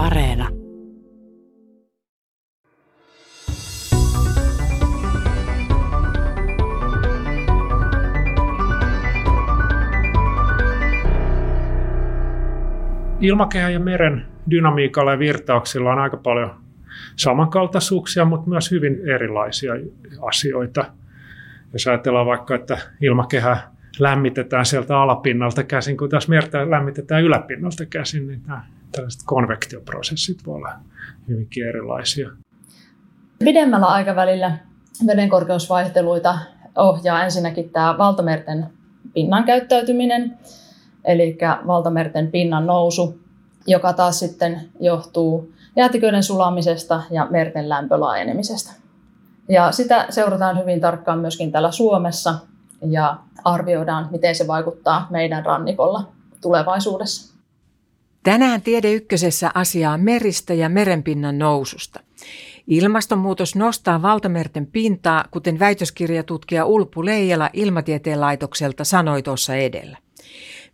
Areena. Ilmakehän ja meren dynamiikalla ja virtauksilla on aika paljon samankaltaisuuksia, mutta myös hyvin erilaisia asioita. Jos ajatellaan vaikka, että ilmakehä lämmitetään sieltä alapinnalta käsin, kun taas merta lämmitetään yläpinnalta käsin, niin nämä tällaiset konvektioprosessit voi olla hyvinkin erilaisia. Pidemmällä aikavälillä vedenkorkeusvaihteluita ohjaa ensinnäkin tämä valtamerten pinnan käyttäytyminen, eli valtamerten pinnan nousu, joka taas sitten johtuu jäätiköiden sulamisesta ja merten lämpölaajenemisesta. Ja sitä seurataan hyvin tarkkaan myöskin täällä Suomessa ja arvioidaan, miten se vaikuttaa meidän rannikolla tulevaisuudessa. Tänään Tiede Ykkösessä asiaa meristä ja merenpinnan noususta. Ilmastonmuutos nostaa valtamerten pintaa, kuten väitöskirjatutkija Ulpu Leijala Ilmatieteen laitokselta sanoi tuossa edellä.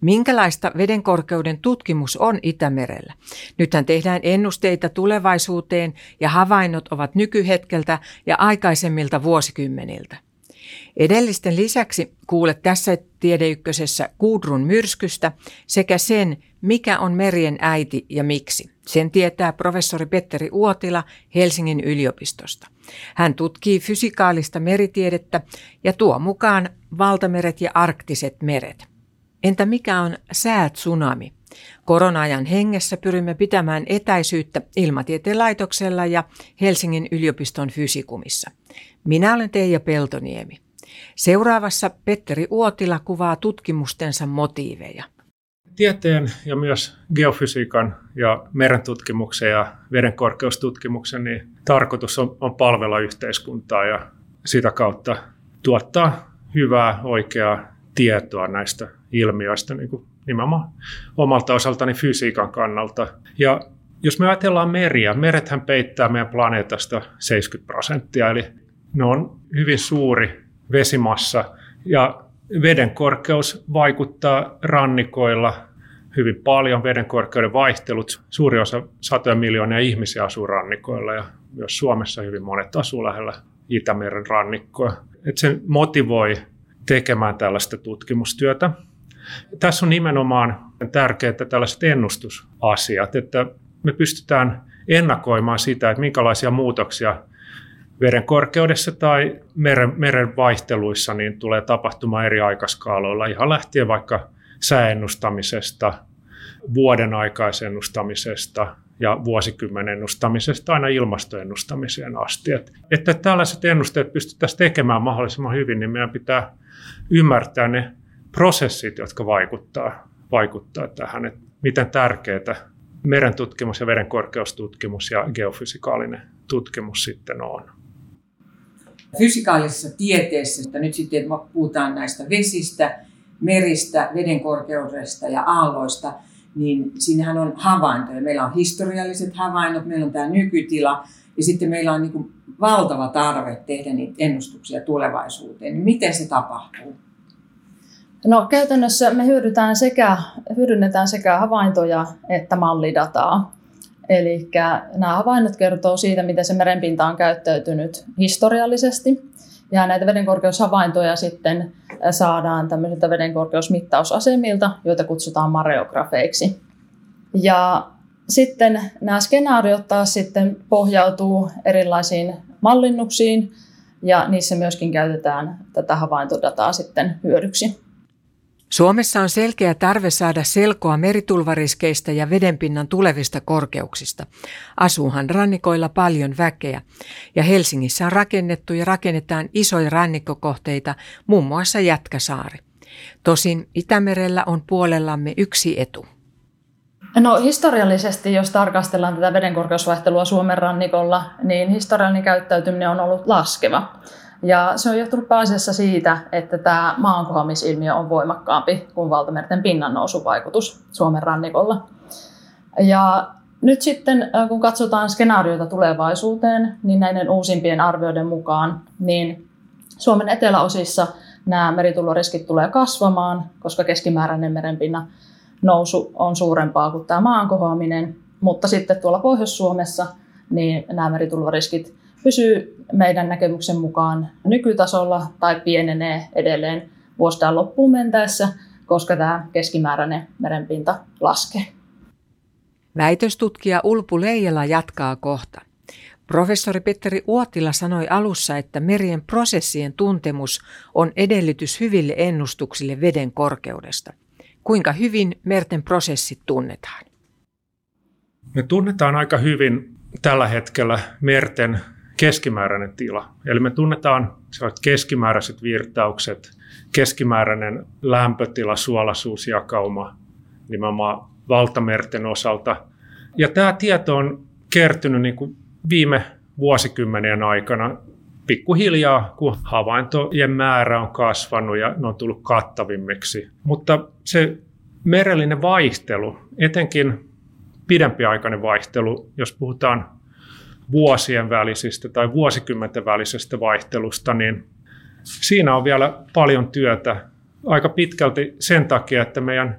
Minkälaista vedenkorkeuden tutkimus on Itämerellä? Nythän tehdään ennusteita tulevaisuuteen ja havainnot ovat nykyhetkeltä ja aikaisemmilta vuosikymmeniltä. Edellisten lisäksi kuulet tässä Tiedeykkösessä Kuudrun myrskystä sekä sen, mikä on merien äiti ja miksi. Sen tietää professori Petteri Uotila Helsingin yliopistosta. Hän tutkii fysikaalista meritiedettä ja tuo mukaan valtameret ja arktiset meret. Entä mikä on säätsunami? Korona-ajan hengessä pyrimme pitämään etäisyyttä Ilmatieteen laitoksella ja Helsingin yliopiston fysikumissa. Minä olen Teija Peltoniemi. Seuraavassa Petteri Uotila kuvaa tutkimustensa motiiveja. Tieteen ja myös geofysiikan ja merentutkimuksen ja vedenkorkeustutkimuksen niin tarkoitus on, on palvella yhteiskuntaa ja sitä kautta tuottaa hyvää, oikeaa tietoa näistä ilmiöistä niin kuin nimenomaan omalta osaltani fysiikan kannalta. Ja jos me ajatellaan meriä, merethän peittää meidän planeetasta 70 prosenttia, eli ne on hyvin suuri vesimassa ja veden korkeus vaikuttaa rannikoilla hyvin paljon, veden korkeuden vaihtelut. Suuri osa satoja miljoonia ihmisiä asuu rannikoilla ja myös Suomessa hyvin monet asuu lähellä Itämeren rannikkoa. Et se motivoi tekemään tällaista tutkimustyötä. Tässä on nimenomaan tärkeää tällaiset ennustusasiat, että me pystytään ennakoimaan sitä, että minkälaisia muutoksia veden korkeudessa tai meren, meren vaihteluissa niin tulee tapahtumaan eri aikaskaaloilla, ihan lähtien vaikka sääennustamisesta, vuoden aikaisennustamisesta ja vuosikymmenen ennustamisesta aina ilmastoennustamiseen asti. Että, että tällaiset ennusteet pystyttäisiin tekemään mahdollisimman hyvin, niin meidän pitää ymmärtää ne prosessit, jotka vaikuttaa, vaikuttaa tähän, että miten tärkeää merentutkimus ja vedenkorkeustutkimus ja geofysikaalinen tutkimus sitten on. Fysikaalisessa tieteessä, että nyt sitten puhutaan näistä vesistä, meristä, veden korkeudesta ja aalloista, niin siinähän on havaintoja. Meillä on historialliset havainnot, meillä on tämä nykytila ja sitten meillä on niin valtava tarve tehdä niitä ennustuksia tulevaisuuteen. Niin miten se tapahtuu? No käytännössä me hyödynnetään sekä, hyödynnetään sekä havaintoja että mallidataa. Eli nämä havainnot kertoo siitä, miten se merenpinta on käyttäytynyt historiallisesti. Ja näitä vedenkorkeushavaintoja sitten saadaan tämmöisiltä vedenkorkeusmittausasemilta, joita kutsutaan mareografeiksi. Ja sitten nämä skenaariot taas sitten pohjautuu erilaisiin mallinnuksiin, ja niissä myöskin käytetään tätä havaintodataa sitten hyödyksi. Suomessa on selkeä tarve saada selkoa meritulvariskeistä ja vedenpinnan tulevista korkeuksista. Asuuhan rannikoilla paljon väkeä ja Helsingissä on rakennettu ja rakennetaan isoja rannikkokohteita, muun muassa Jätkäsaari. Tosin Itämerellä on puolellamme yksi etu. No historiallisesti, jos tarkastellaan tätä vedenkorkeusvaihtelua Suomen rannikolla, niin historiallinen käyttäytyminen on ollut laskeva. Ja se on johtunut pääasiassa siitä, että tämä maankohoamisilmiö on voimakkaampi kuin valtamerten pinnan nousuvaikutus Suomen rannikolla. Ja nyt sitten, kun katsotaan skenaarioita tulevaisuuteen, niin näiden uusimpien arvioiden mukaan, niin Suomen eteläosissa nämä merituloriskit tulee kasvamaan, koska keskimääräinen merenpinnan nousu on suurempaa kuin tämä maankohoaminen. Mutta sitten tuolla Pohjois-Suomessa niin nämä meritulvariskit pysyy meidän näkemyksen mukaan nykytasolla tai pienenee edelleen vuostaan loppuun mentäessä, koska tämä keskimääräinen merenpinta laskee. Väitöstutkija Ulpu Leijala jatkaa kohta. Professori Petteri Uotila sanoi alussa, että merien prosessien tuntemus on edellytys hyville ennustuksille veden korkeudesta. Kuinka hyvin merten prosessit tunnetaan? Me tunnetaan aika hyvin tällä hetkellä merten keskimääräinen tila. Eli me tunnetaan keskimääräiset virtaukset, keskimääräinen lämpötila, suolaisuusjakauma nimenomaan valtamerten osalta. Ja tämä tieto on kertynyt niin kuin viime vuosikymmenien aikana pikkuhiljaa, kun havaintojen määrä on kasvanut ja ne on tullut kattavimmiksi. Mutta se merellinen vaihtelu, etenkin pidempiaikainen vaihtelu, jos puhutaan vuosien välisistä tai vuosikymmenten välisestä vaihtelusta, niin siinä on vielä paljon työtä aika pitkälti sen takia, että meidän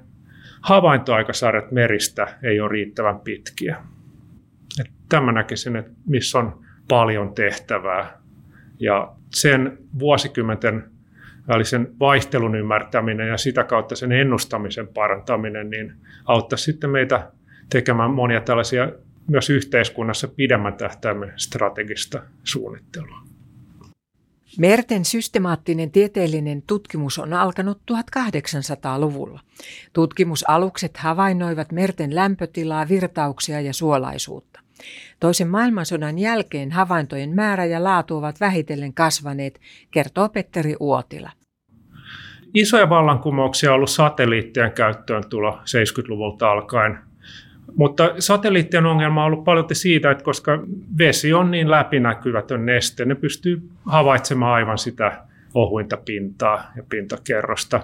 havaintoaikasarjat meristä ei ole riittävän pitkiä. Tämä näkisin, että missä on paljon tehtävää. Ja sen vuosikymmenten välisen vaihtelun ymmärtäminen ja sitä kautta sen ennustamisen parantaminen, niin auttaisi sitten meitä tekemään monia tällaisia myös yhteiskunnassa pidemmän tähtäimen strategista suunnittelua. Merten systemaattinen tieteellinen tutkimus on alkanut 1800-luvulla. Tutkimusalukset havainnoivat merten lämpötilaa, virtauksia ja suolaisuutta. Toisen maailmansodan jälkeen havaintojen määrä ja laatu ovat vähitellen kasvaneet, kertoo Petteri Uotila. Isoja vallankumouksia on ollut satelliittien käyttöön tulo 70-luvulta alkaen. Mutta satelliittien ongelma on ollut paljon siitä, että koska vesi on niin läpinäkyvätön neste, ne pystyy havaitsemaan aivan sitä ohuinta pintaa ja pintakerrosta.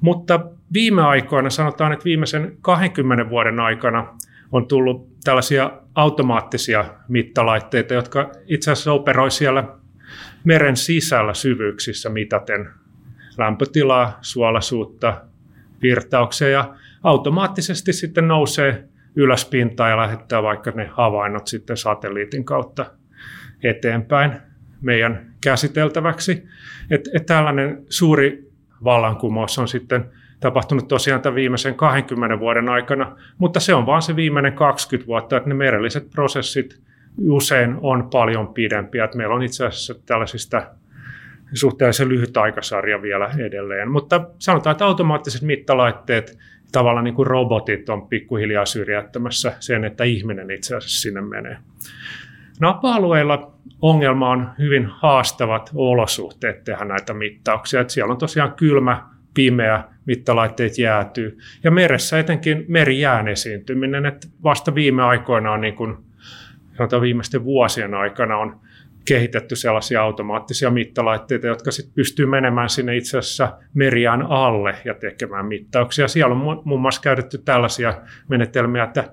Mutta viime aikoina, sanotaan, että viimeisen 20 vuoden aikana on tullut tällaisia automaattisia mittalaitteita, jotka itse asiassa operoi siellä meren sisällä syvyyksissä mitaten lämpötilaa, suolaisuutta, virtauksia ja automaattisesti sitten nousee ylöspintaan ja lähettää vaikka ne havainnot sitten satelliitin kautta eteenpäin meidän käsiteltäväksi. Et, et tällainen suuri vallankumous on sitten tapahtunut tosiaan tämän viimeisen 20 vuoden aikana, mutta se on vain se viimeinen 20 vuotta, että ne merelliset prosessit usein on paljon pidempiä. Että meillä on itse asiassa tällaisista suhteellisen lyhyt aikasarja vielä edelleen. Mutta sanotaan, että automaattiset mittalaitteet tavallaan niin kuin robotit on pikkuhiljaa syrjäyttämässä sen, että ihminen itse asiassa sinne menee. Napa-alueilla ongelma on hyvin haastavat olosuhteet tehdä näitä mittauksia. Että siellä on tosiaan kylmä, pimeä, mittalaitteet jäätyy. Ja meressä etenkin merijään esiintyminen, että vasta viime aikoina on niin kuin, viimeisten vuosien aikana on kehitetty sellaisia automaattisia mittalaitteita, jotka sitten pystyy menemään sinne itse asiassa meriään alle ja tekemään mittauksia. Siellä on muun muassa käytetty tällaisia menetelmiä, että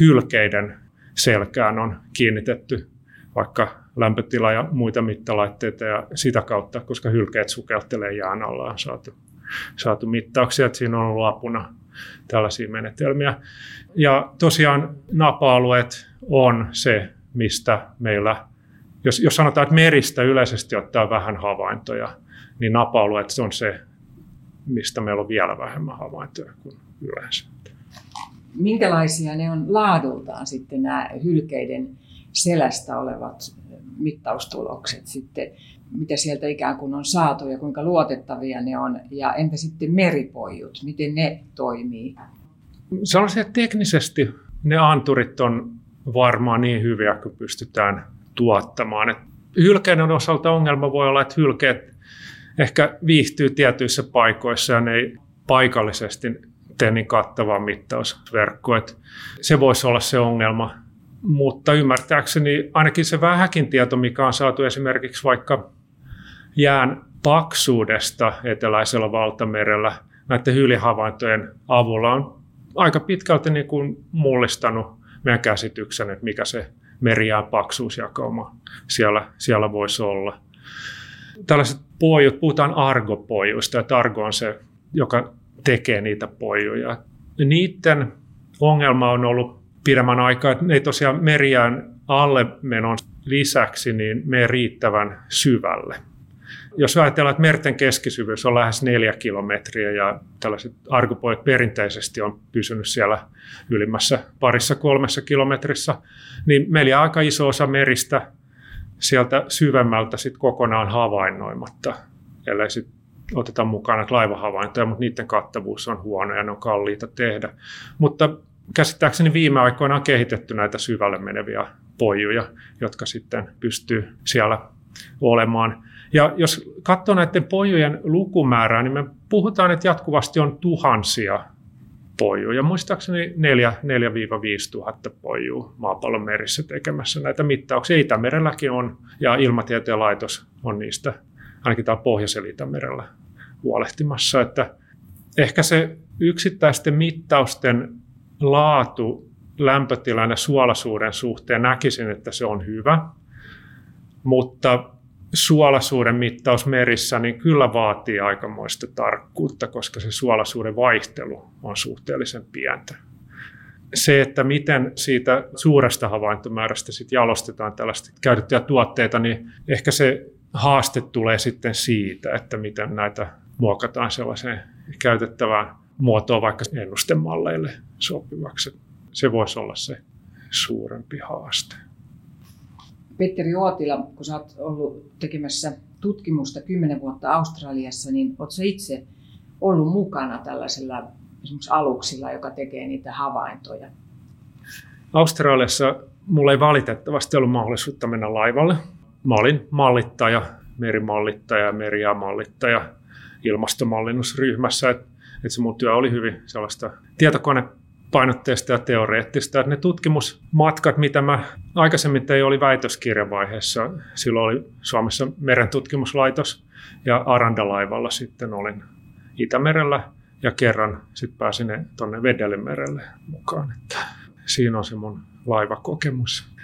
hylkeiden selkään on kiinnitetty vaikka lämpötila ja muita mittalaitteita ja sitä kautta, koska hylkeet sukeltelee jään alla, on saatu, saatu mittauksia, että siinä on ollut apuna tällaisia menetelmiä. Ja tosiaan napa-alueet on se, mistä meillä jos, jos sanotaan, että meristä yleisesti ottaa vähän havaintoja, niin napa-alueet on se, mistä meillä on vielä vähemmän havaintoja kuin yleensä. Minkälaisia ne on laadultaan sitten nämä hylkeiden selästä olevat mittaustulokset sitten, mitä sieltä ikään kuin on saatu ja kuinka luotettavia ne on, ja entä sitten meripojut, miten ne toimii? Sanoisin, että teknisesti ne anturit on varmaan niin hyviä, kun pystytään tuottamaan. Et hylkeiden osalta ongelma voi olla, että hylkeet ehkä viihtyy tietyissä paikoissa ja ne ei paikallisesti tee niin kattavaa mittausverkkoa. Et se voisi olla se ongelma. Mutta ymmärtääkseni ainakin se vähäkin tieto, mikä on saatu esimerkiksi vaikka jään paksuudesta eteläisellä valtamerellä näiden hyljehavaintojen avulla on aika pitkälti niin kuin mullistanut meidän käsityksen, että mikä se meriään paksuusjakauma siellä, siellä voisi olla. Tällaiset pojut, puhutaan argopojuista, että argo on se, joka tekee niitä pojuja. Niiden ongelma on ollut pidemmän aikaa, että ne ei tosiaan meriään alle menon lisäksi niin mene riittävän syvälle. Jos ajatellaan, että merten keskisyvyys on lähes neljä kilometriä ja tällaiset arkupoit perinteisesti on pysynyt siellä ylimmässä parissa kolmessa kilometrissä, niin meillä on aika iso osa meristä sieltä syvemmältä sit kokonaan havainnoimatta, ellei sit oteta mukaan näitä laivahavaintoja, mutta niiden kattavuus on huono ja ne on kalliita tehdä. Mutta käsittääkseni viime aikoina on kehitetty näitä syvälle meneviä pojuja, jotka sitten pystyy siellä olemaan. Ja jos katsoo näiden pojujen lukumäärää, niin me puhutaan, että jatkuvasti on tuhansia pojuja. Muistaakseni 4-5 tuhatta pojua maapallon merissä tekemässä näitä mittauksia. Itämerelläkin on, ja Ilmatieteen laitos on niistä, ainakin täällä Pohjoisella Itämerellä, huolehtimassa. Että ehkä se yksittäisten mittausten laatu lämpötilan ja suolaisuuden suhteen näkisin, että se on hyvä, mutta suolaisuuden mittaus merissä niin kyllä vaatii aikamoista tarkkuutta, koska se suolaisuuden vaihtelu on suhteellisen pientä. Se, että miten siitä suuresta havaintomäärästä sit jalostetaan tällaista käytettyjä tuotteita, niin ehkä se haaste tulee sitten siitä, että miten näitä muokataan sellaiseen käytettävään muotoon vaikka ennustemalleille sopivaksi. Se voisi olla se suurempi haaste. Petteri Uotila, kun sä oot ollut tekemässä tutkimusta kymmenen vuotta Australiassa, niin oot sä itse ollut mukana tällaisella esimerkiksi aluksilla, joka tekee niitä havaintoja? Australiassa mulla ei valitettavasti ollut mahdollisuutta mennä laivalle. Mä olin mallittaja, merimallittaja, meriamallittaja ilmastomallinnusryhmässä. Että et se mun työ oli hyvin sellaista tietokone painotteista ja teoreettista. Että ne tutkimusmatkat, mitä mä aikaisemmin tein, oli väitöskirjavaiheessa. Silloin oli Suomessa merentutkimuslaitos ja Aranda-laivalla sitten olin Itämerellä ja kerran sitten pääsin tuonne Vedellemerelle mukaan. Että siinä on se mun laivakokemus.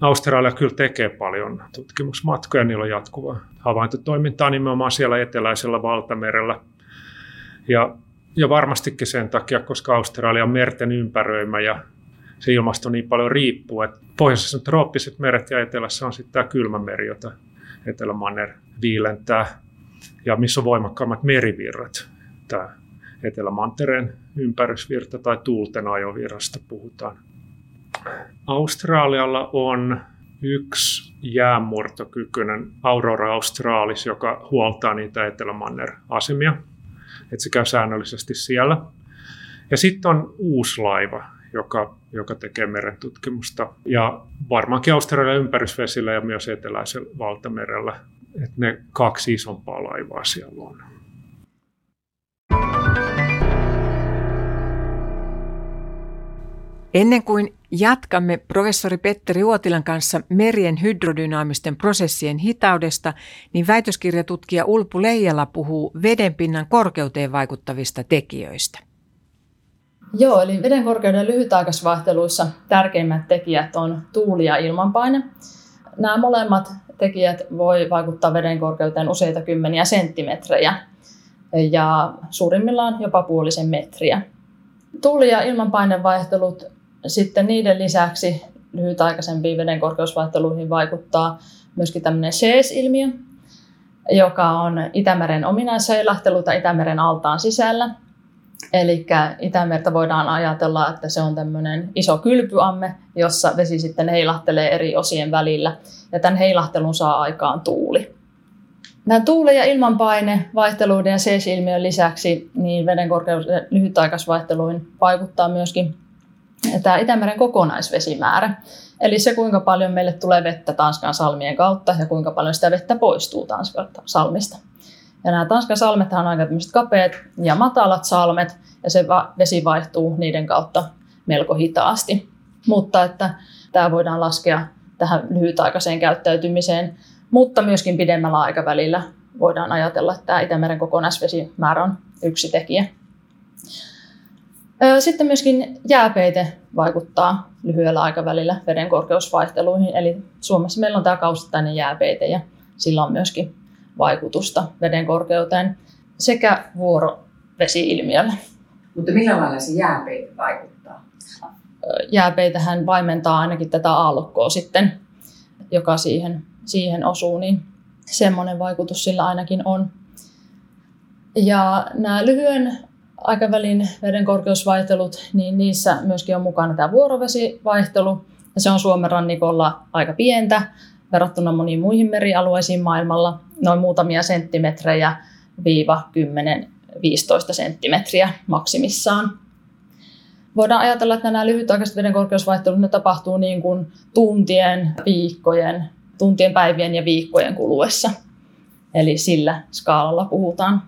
Australia kyllä tekee paljon tutkimusmatkoja, niillä on jatkuva havaintotoimintaa nimenomaan siellä eteläisellä valtamerellä. Ja ja varmastikin sen takia, koska Australia on merten ympäröimä ja se ilmasto niin paljon riippuu, että pohjoisessa on trooppiset meret ja etelässä on sitten tämä kylmä meri, jota Etelämanner viilentää ja missä on voimakkaammat merivirrat. Tämä Etelämantereen ympärysvirta tai tuulten ajovirrasta puhutaan. Australialla on yksi jäänmurtokykyinen Aurora Australis, joka huoltaa niitä Etelämanner-asemia että se käy säännöllisesti siellä. Ja sitten on uusi laiva, joka, joka tekee merentutkimusta. Ja varmaankin Australian ympärysvesillä ja myös eteläisellä valtamerellä. Että ne kaksi isompaa laivaa siellä on. Ennen kuin jatkamme professori Petteri Uotilan kanssa merien hydrodynaamisten prosessien hitaudesta, niin väitöskirjatutkija Ulpu Leijala puhuu vedenpinnan korkeuteen vaikuttavista tekijöistä. Joo, eli veden korkeuden lyhytaikaisvaihteluissa tärkeimmät tekijät on tuuli ja ilmanpaine. Nämä molemmat tekijät voi vaikuttaa veden korkeuteen useita kymmeniä senttimetrejä ja suurimmillaan jopa puolisen metriä. Tuuli- ja ilmanpainevaihtelut sitten niiden lisäksi lyhytaikaisempiin veden korkeusvaihteluihin vaikuttaa myöskin tämmöinen SEES-ilmiö, joka on Itämeren ominaiseilahtelua tai Itämeren altaan sisällä. Eli Itämerta voidaan ajatella, että se on tämmöinen iso kylpyamme, jossa vesi sitten heilahtelee eri osien välillä. Ja tämän heilahtelun saa aikaan tuuli. Nämä tuuli- ja ilmanpaine vaihteluiden ja lisäksi niin veden korkeus lyhytaikaisvaihteluin vaikuttaa myöskin tämä Itämeren kokonaisvesimäärä. Eli se, kuinka paljon meille tulee vettä Tanskan salmien kautta ja kuinka paljon sitä vettä poistuu Tanskan salmista. Ja nämä Tanskan salmet on aika kapeat ja matalat salmet, ja se vesi vaihtuu niiden kautta melko hitaasti. Mutta että tämä voidaan laskea tähän lyhytaikaiseen käyttäytymiseen, mutta myöskin pidemmällä aikavälillä voidaan ajatella, että tämä Itämeren kokonaisvesimäärä on yksi tekijä. Sitten myöskin jääpeite vaikuttaa lyhyellä aikavälillä veden korkeusvaihteluihin. Eli Suomessa meillä on tämä kausittainen jääpeite ja sillä on myöskin vaikutusta veden korkeuteen sekä vuorovesi-ilmiölle. Mutta millä lailla se jääpeite vaikuttaa? jääpeitähän vaimentaa ainakin tätä aallokkoa sitten, joka siihen, siihen osuu, niin semmoinen vaikutus sillä ainakin on. Ja nämä lyhyen aikavälin veden korkeusvaihtelut, niin niissä myöskin on mukana tämä vuorovesivaihtelu. Ja se on Suomen rannikolla aika pientä verrattuna moniin muihin merialueisiin maailmalla, noin muutamia senttimetrejä viiva 10-15 senttimetriä maksimissaan. Voidaan ajatella, että nämä lyhytaikaiset veden korkeusvaihtelut ne tapahtuu niin kuin tuntien, viikkojen, tuntien, päivien ja viikkojen kuluessa. Eli sillä skaalalla puhutaan.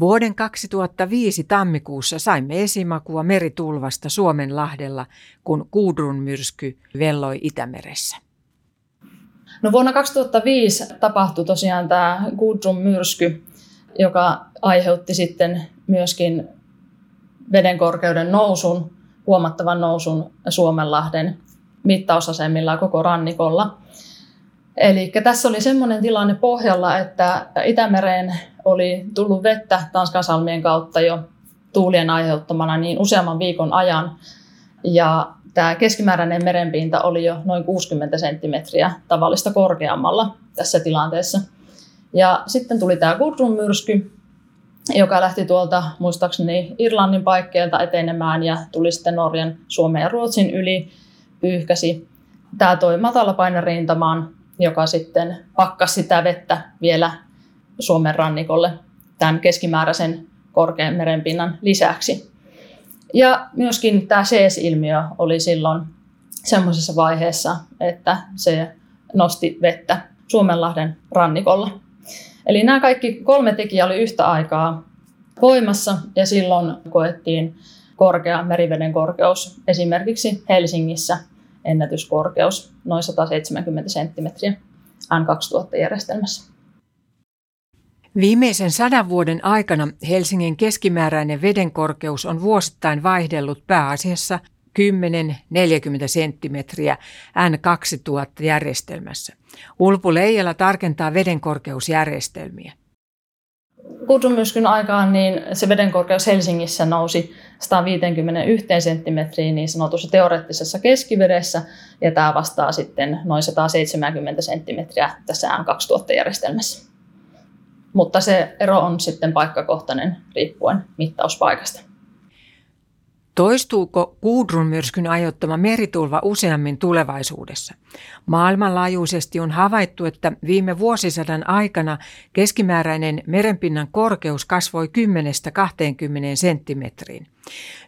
Vuoden 2005 tammikuussa saimme esimakua meritulvasta Suomenlahdella, kun Gudrun myrsky velloi Itämeressä. No vuonna 2005 tapahtui tosiaan tämä Gudrun myrsky, joka aiheutti sitten myöskin veden korkeuden nousun, huomattavan nousun Suomenlahden mittausasemilla koko rannikolla. Eli tässä oli semmoinen tilanne pohjalla, että Itämereen oli tullut vettä Tanskan salmien kautta jo tuulien aiheuttamana niin useamman viikon ajan. Ja tämä keskimääräinen merenpinta oli jo noin 60 senttimetriä tavallista korkeammalla tässä tilanteessa. Ja sitten tuli tämä Gudrun-myrsky, joka lähti tuolta muistaakseni Irlannin paikkeilta etenemään ja tuli sitten Norjan, Suomen ja Ruotsin yli, pyyhkäsi. Tämä toi matalapainerintamaan, joka sitten pakkasi sitä vettä vielä Suomen rannikolle tämän keskimääräisen korkean merenpinnan lisäksi. Ja myöskin tämä CS-ilmiö oli silloin semmoisessa vaiheessa, että se nosti vettä Suomenlahden rannikolla. Eli nämä kaikki kolme tekijää oli yhtä aikaa voimassa ja silloin koettiin korkea meriveden korkeus esimerkiksi Helsingissä ennätyskorkeus noin 170 senttimetriä N2000-järjestelmässä. Viimeisen sadan vuoden aikana Helsingin keskimääräinen vedenkorkeus on vuosittain vaihdellut pääasiassa 10-40 senttimetriä N2000-järjestelmässä. Ulpu Leijala tarkentaa vedenkorkeusjärjestelmiä. Kudrumyrskyn aikaan niin se vedenkorkeus Helsingissä nousi 151 senttimetriin niin sanotussa teoreettisessa keskivedessä, ja tämä vastaa sitten noin 170 senttimetriä tässä N2000-järjestelmässä mutta se ero on sitten paikkakohtainen riippuen mittauspaikasta. Toistuuko Gudrun myrskyn aiheuttama meritulva useammin tulevaisuudessa? Maailmanlaajuisesti on havaittu, että viime vuosisadan aikana keskimääräinen merenpinnan korkeus kasvoi 10-20 senttimetriin.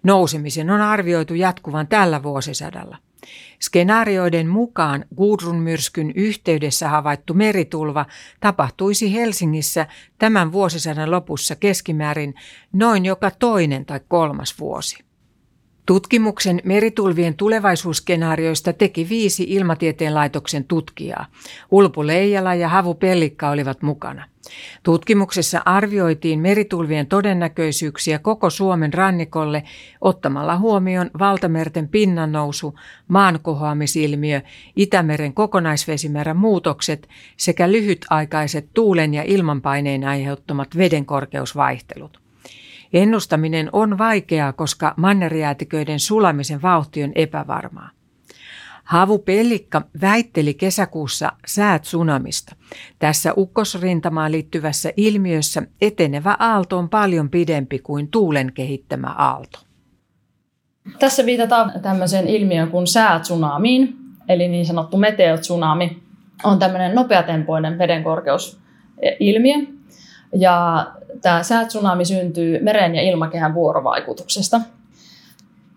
Nousemisen on arvioitu jatkuvan tällä vuosisadalla. Skenaarioiden mukaan Gudrun-myrskyn yhteydessä havaittu meritulva tapahtuisi Helsingissä tämän vuosisadan lopussa keskimäärin noin joka toinen tai kolmas vuosi. Tutkimuksen meritulvien tulevaisuusskenaarioista teki viisi ilmatieteen laitoksen tutkijaa. Ulpu Leijala ja Havu Pellikka olivat mukana. Tutkimuksessa arvioitiin meritulvien todennäköisyyksiä koko Suomen rannikolle ottamalla huomioon valtamerten pinnannousu, maankohoamisilmiö, Itämeren kokonaisvesimäärän muutokset sekä lyhytaikaiset tuulen ja ilmanpaineen aiheuttamat vedenkorkeusvaihtelut. Ennustaminen on vaikeaa, koska mannerjäätiköiden sulamisen vauhti on epävarmaa. Havu Pellikka väitteli kesäkuussa säät tsunamista. Tässä ukkosrintamaan liittyvässä ilmiössä etenevä aalto on paljon pidempi kuin tuulen kehittämä aalto. Tässä viitataan tämmöiseen ilmiöön kuin säätsunamiin, eli niin sanottu meteotsunami on tämmöinen nopeatempoinen vedenkorkeusilmiö. Ja tämä säätsunami syntyy meren ja ilmakehän vuorovaikutuksesta.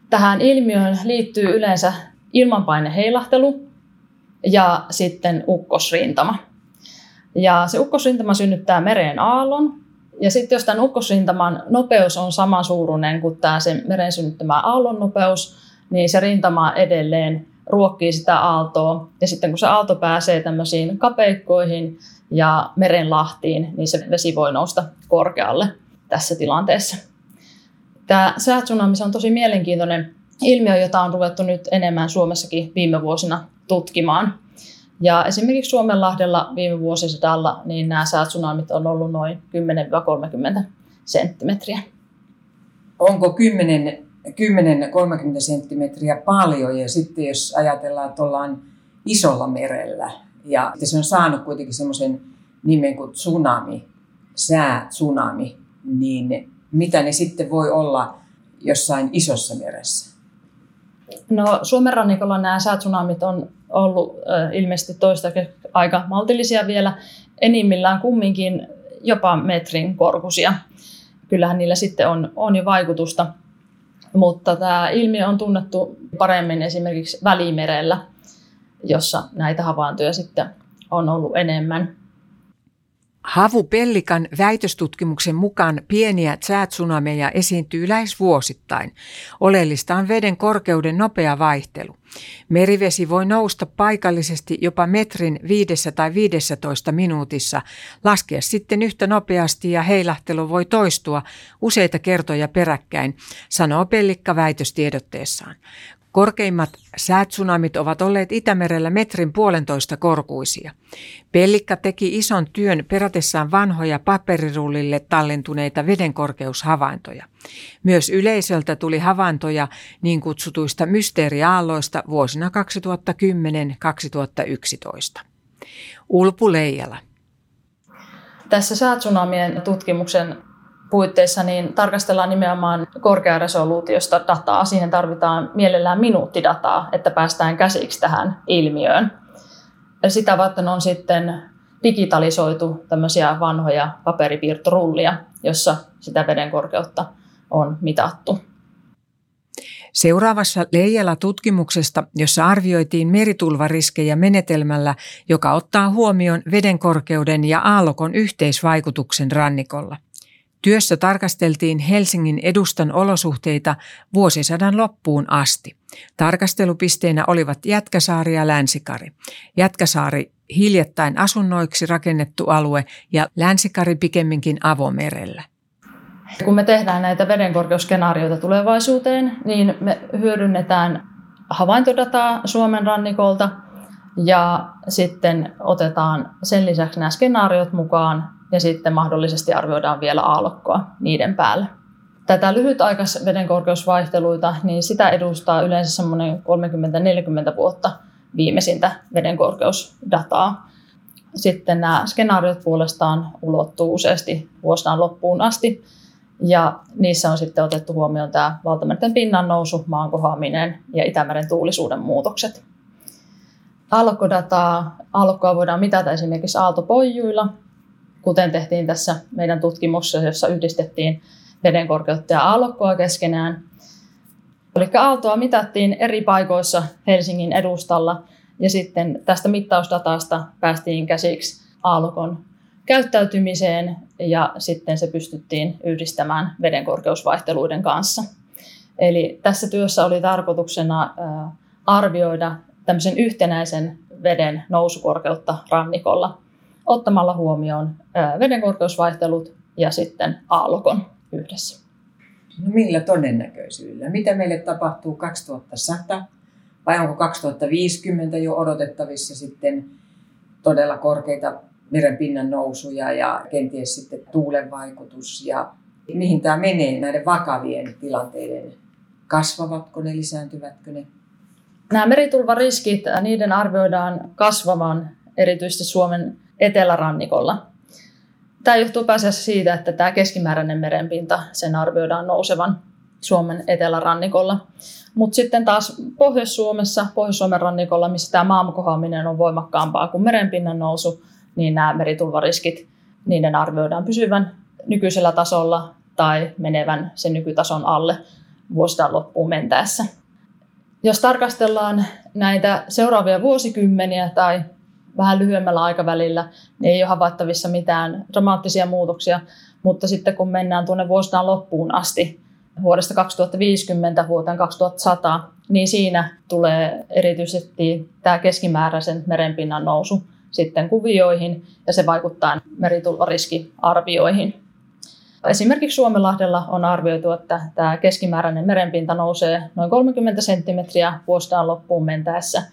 Tähän ilmiöön liittyy yleensä ilmanpaineheilahtelu ja sitten ukkosrintama. Ja se ukkosrintama synnyttää mereen aallon. Ja sitten jos tämän ukkosrintaman nopeus on samansuuruinen kuin tämä sen meren synnyttämä aallon nopeus, niin se rintama edelleen ruokkii sitä aaltoa. Ja sitten kun se aalto pääsee tämmöisiin kapeikkoihin ja merenlahtiin, niin se vesi voi nousta korkealle tässä tilanteessa. Tämä säätsunami on tosi mielenkiintoinen ilmiö, jota on ruvettu nyt enemmän Suomessakin viime vuosina tutkimaan. Ja esimerkiksi Suomenlahdella viime vuosisadalla niin nämä säätsunamit on ollut noin 10-30 senttimetriä. Onko 10 10-30 senttimetriä paljon ja sitten jos ajatellaan, että ollaan isolla merellä ja se on saanut kuitenkin semmoisen nimen kuin tsunami, sää tsunami, niin mitä ne sitten voi olla jossain isossa meressä? No, Suomen rannikolla nämä säätsunamit on ollut äh, ilmeisesti toistaiseksi aika maltillisia vielä, enimmillään kumminkin jopa metrin korkuisia. Kyllähän niillä sitten on, on jo vaikutusta, mutta tämä ilmiö on tunnettu paremmin esimerkiksi Välimerellä, jossa näitä havaintoja sitten on ollut enemmän. Havu Pellikan väitöstutkimuksen mukaan pieniä säätsunameja esiintyy lähes vuosittain. Oleellista on veden korkeuden nopea vaihtelu. Merivesi voi nousta paikallisesti jopa metrin viidessä tai 15 minuutissa, laskea sitten yhtä nopeasti ja heilahtelu voi toistua useita kertoja peräkkäin, sanoo Pellikka väitöstiedotteessaan. Korkeimmat säätsunamit ovat olleet Itämerellä metrin puolentoista korkuisia. Pellikka teki ison työn perätessään vanhoja paperirullille tallentuneita vedenkorkeushavaintoja. Myös yleisöltä tuli havaintoja niin kutsutuista mysteeriaalloista vuosina 2010-2011. Ulpu Leijala. Tässä säätsunamien tutkimuksen puitteissa niin tarkastellaan nimenomaan korkearesoluutiosta dataa. Siihen tarvitaan mielellään minuuttidataa, että päästään käsiksi tähän ilmiöön. Sitä varten on sitten digitalisoitu tämmöisiä vanhoja paperipiirtorullia, jossa sitä veden korkeutta on mitattu. Seuraavassa Leijala-tutkimuksesta, jossa arvioitiin meritulvariskejä menetelmällä, joka ottaa huomioon vedenkorkeuden ja aallokon yhteisvaikutuksen rannikolla – Työssä tarkasteltiin Helsingin edustan olosuhteita vuosisadan loppuun asti. Tarkastelupisteenä olivat Jätkäsaari ja Länsikari. Jätkäsaari hiljattain asunnoiksi rakennettu alue ja Länsikari pikemminkin avomerellä. Kun me tehdään näitä vedenkorkeusskenaarioita tulevaisuuteen, niin me hyödynnetään havaintodataa Suomen rannikolta ja sitten otetaan sen lisäksi nämä skenaariot mukaan ja sitten mahdollisesti arvioidaan vielä aallokkoa niiden päälle. Tätä lyhytaikais vedenkorkeusvaihteluita, niin sitä edustaa yleensä semmoinen 30-40 vuotta viimeisintä vedenkorkeusdataa. Sitten nämä skenaariot puolestaan ulottuu useasti vuosina loppuun asti, ja niissä on sitten otettu huomioon tämä valtamerten pinnan nousu, maan kohoaminen ja Itämeren tuulisuuden muutokset. Aallokkodataa, aallokkoa voidaan mitata esimerkiksi aaltopojuilla, kuten tehtiin tässä meidän tutkimuksessa, jossa yhdistettiin veden korkeutta ja aallokkoa keskenään. Eli aaltoa mitattiin eri paikoissa Helsingin edustalla ja sitten tästä mittausdatasta päästiin käsiksi aallokon käyttäytymiseen ja sitten se pystyttiin yhdistämään vedenkorkeusvaihteluiden kanssa. Eli tässä työssä oli tarkoituksena arvioida tämmöisen yhtenäisen veden nousukorkeutta rannikolla ottamalla huomioon vedenkorkeusvaihtelut ja sitten aallokon yhdessä. No millä todennäköisyydellä? Mitä meille tapahtuu 2100 vai onko 2050 jo odotettavissa sitten todella korkeita merenpinnan nousuja ja kenties sitten tuulen vaikutus ja mihin tämä menee näiden vakavien tilanteiden? Kasvavatko ne, lisääntyvätkö ne? Nämä meritulvariskit, niiden arvioidaan kasvavan erityisesti Suomen etelärannikolla. Tämä johtuu pääasiassa siitä, että tämä keskimääräinen merenpinta, sen arvioidaan nousevan Suomen etelärannikolla. Mutta sitten taas Pohjois-Suomessa, Pohjois-Suomen rannikolla, missä tämä maankohoaminen on voimakkaampaa kuin merenpinnan nousu, niin nämä meritulvariskit, niiden arvioidaan pysyvän nykyisellä tasolla tai menevän sen nykytason alle vuosittain loppuun mentäessä. Jos tarkastellaan näitä seuraavia vuosikymmeniä tai vähän lyhyemmällä aikavälillä niin ei ole havaittavissa mitään dramaattisia muutoksia, mutta sitten kun mennään tuonne vuositaan loppuun asti, vuodesta 2050 vuoteen 2100, niin siinä tulee erityisesti tämä keskimääräisen merenpinnan nousu sitten kuvioihin ja se vaikuttaa meritulvariskiarvioihin. Esimerkiksi Suomenlahdella on arvioitu, että tämä keskimääräinen merenpinta nousee noin 30 senttimetriä vuostaan loppuun mentäessä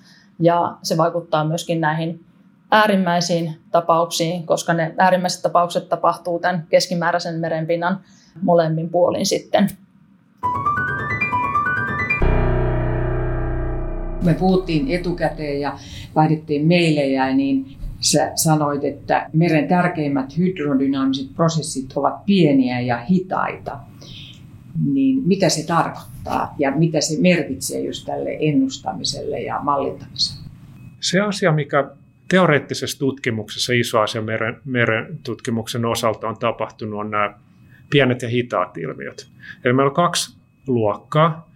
ja se vaikuttaa myöskin näihin äärimmäisiin tapauksiin, koska ne äärimmäiset tapaukset tapahtuu tämän keskimääräisen merenpinnan molemmin puolin sitten. Me puhuttiin etukäteen ja vaihdettiin meilejä, niin sä sanoit, että meren tärkeimmät hydrodynaamiset prosessit ovat pieniä ja hitaita. Niin mitä se tarkoittaa ja mitä se merkitsee just tälle ennustamiselle ja mallintamiselle? Se asia, mikä teoreettisessa tutkimuksessa iso asia meren, meren tutkimuksen osalta on tapahtunut, on nämä pienet ja hitaat ilmiöt. Eli meillä on kaksi luokkaa.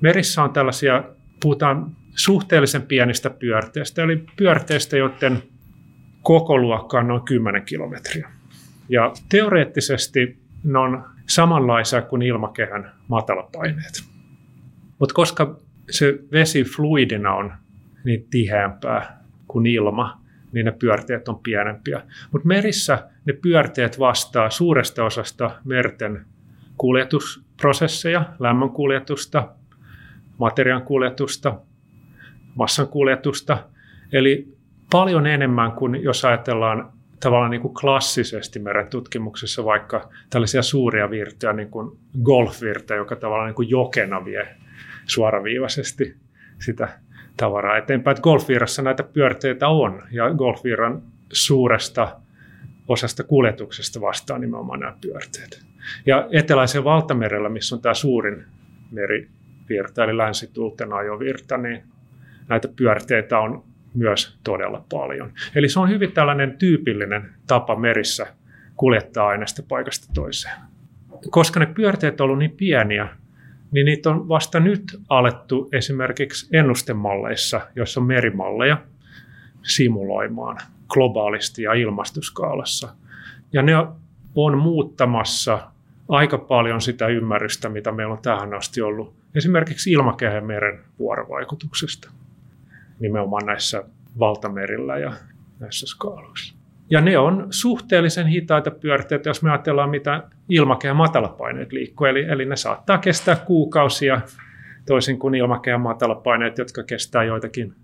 Merissä on tällaisia, puhutaan suhteellisen pienistä pyörteistä, eli pyörteistä, joiden koko luokka on noin 10 kilometriä. Ja teoreettisesti ne on samanlaisia kuin ilmakehän matalapaineet. Mutta koska se vesi fluidina on niin tiheämpää kuin ilma, niin ne pyörteet on pienempiä. Mutta merissä ne pyörteet vastaa suuresta osasta merten kuljetusprosesseja, lämmön kuljetusta, materiaan kuljetusta, massan kuljetusta. Eli paljon enemmän kuin jos ajatellaan tavallaan niin kuin klassisesti merentutkimuksessa vaikka tällaisia suuria virtoja, niin kuin golfvirta, joka tavallaan niin kuin jokena vie suoraviivaisesti sitä tavaraa eteenpäin. Että golfvirrassa näitä pyörteitä on, ja golfvirran suuresta osasta kuljetuksesta vastaa nimenomaan nämä pyörteet. Ja eteläisen valtamerellä, missä on tämä suurin merivirta, eli länsituulten ajovirta, niin näitä pyörteitä on myös todella paljon. Eli se on hyvin tällainen tyypillinen tapa merissä kuljettaa aineesta paikasta toiseen. Koska ne pyörteet ovat olleet niin pieniä, niin niitä on vasta nyt alettu esimerkiksi ennustemalleissa, joissa on merimalleja, simuloimaan globaalisti ja ilmastoskaalassa. Ja ne on muuttamassa aika paljon sitä ymmärrystä, mitä meillä on tähän asti ollut esimerkiksi ilmakehän meren vuorovaikutuksesta nimenomaan näissä valtamerillä ja näissä skaaloissa. Ja ne on suhteellisen hitaita pyörteitä, jos me ajatellaan, mitä ilmakehän matalapaineet liikkuu. Eli, eli ne saattaa kestää kuukausia, toisin kuin ilmakehän matalapaineet, jotka kestää joitakin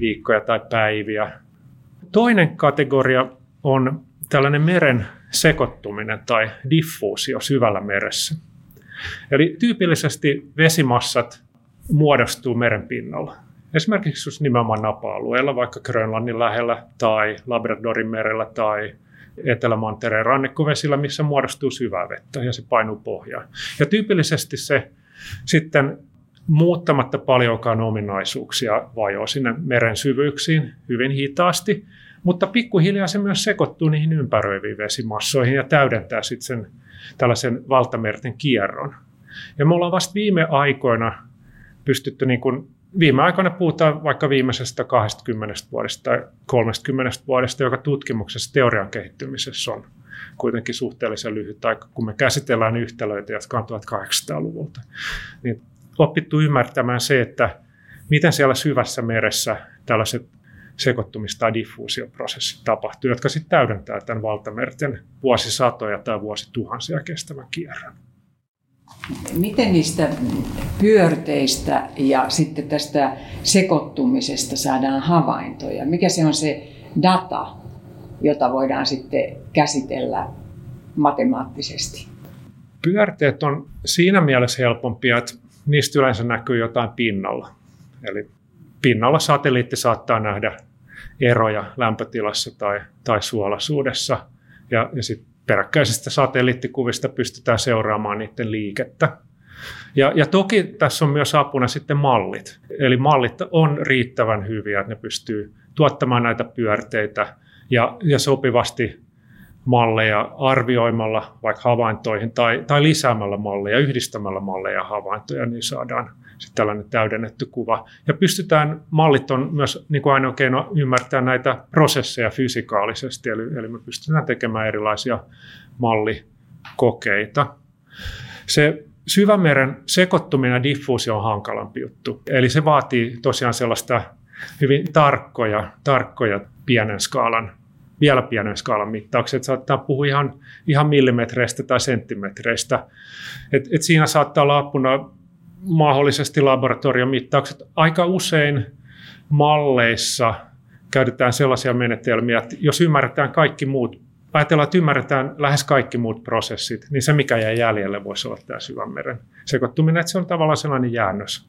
viikkoja tai päiviä. Toinen kategoria on tällainen meren sekoittuminen tai diffuusio syvällä meressä. Eli tyypillisesti vesimassat muodostuu meren pinnalla. Esimerkiksi jos nimenomaan napa-alueella, vaikka Grönlannin lähellä tai Labradorin merellä tai Etelämantereen rannikkovesillä, missä muodostuu syvää vettä ja se painuu pohjaan. Ja tyypillisesti se sitten muuttamatta paljonkaan ominaisuuksia vajoaa sinne meren syvyyksiin hyvin hitaasti, mutta pikkuhiljaa se myös sekoittuu niihin ympäröiviin vesimassoihin ja täydentää sitten sen tällaisen valtamerten kierron. Ja me ollaan vasta viime aikoina pystytty niin kuin viime aikoina puhutaan vaikka viimeisestä 20 vuodesta tai 30 vuodesta, joka tutkimuksessa teorian kehittymisessä on kuitenkin suhteellisen lyhyt aika, kun me käsitellään yhtälöitä, jotka on 1800-luvulta. Niin opittu ymmärtämään se, että miten siellä syvässä meressä tällaiset sekoittumis- tai diffuusioprosessit tapahtuu, jotka sitten täydentää tämän valtamerten vuosisatoja tai vuosituhansia kestävän kierron. Miten niistä pyörteistä ja sitten tästä sekoittumisesta saadaan havaintoja? Mikä se on se data, jota voidaan sitten käsitellä matemaattisesti? Pyörteet on siinä mielessä helpompia, että niistä yleensä näkyy jotain pinnalla. Eli pinnalla satelliitti saattaa nähdä eroja lämpötilassa tai, tai suolaisuudessa. Ja, ja sitten peräkkäisistä satelliittikuvista pystytään seuraamaan niiden liikettä. Ja, ja toki tässä on myös apuna sitten mallit. Eli mallit on riittävän hyviä, että ne pystyy tuottamaan näitä pyörteitä ja, ja sopivasti malleja arvioimalla vaikka havaintoihin tai, tai lisäämällä malleja, yhdistämällä malleja ja havaintoja, niin saadaan sitten tällainen täydennetty kuva. Ja pystytään, mallit on myös niin kuin ainoa keino ymmärtää näitä prosesseja fysikaalisesti, eli, eli me pystytään tekemään erilaisia mallikokeita. Se syvämeren sekoittuminen ja diffuusio on hankalampi juttu. Eli se vaatii tosiaan sellaista hyvin tarkkoja, tarkkoja pienen skaalan vielä pienen skaalan mittauksia, että saattaa puhua ihan, ihan millimetreistä tai senttimetreistä. Et, et siinä saattaa olla apuna mahdollisesti laboratoriomittaukset. Aika usein malleissa käytetään sellaisia menetelmiä, että jos ymmärretään kaikki muut, ajatellaan, että ymmärretään lähes kaikki muut prosessit, niin se mikä jää jäljelle voisi olla tämä syvänmeren sekoittuminen, että se on tavallaan sellainen jäännös,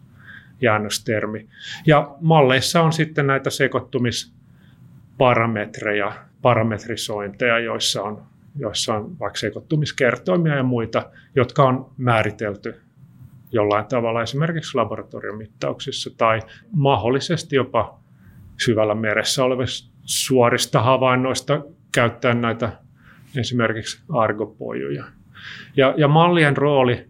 jäännöstermi. Ja malleissa on sitten näitä sekoittumisparametreja, parametrisointeja, joissa on, joissa on vaikka sekoittumiskertoimia ja muita, jotka on määritelty jollain tavalla esimerkiksi laboratoriomittauksissa tai mahdollisesti jopa syvällä meressä olevista suorista havainnoista käyttäen näitä esimerkiksi argopojuja. Ja, ja mallien rooli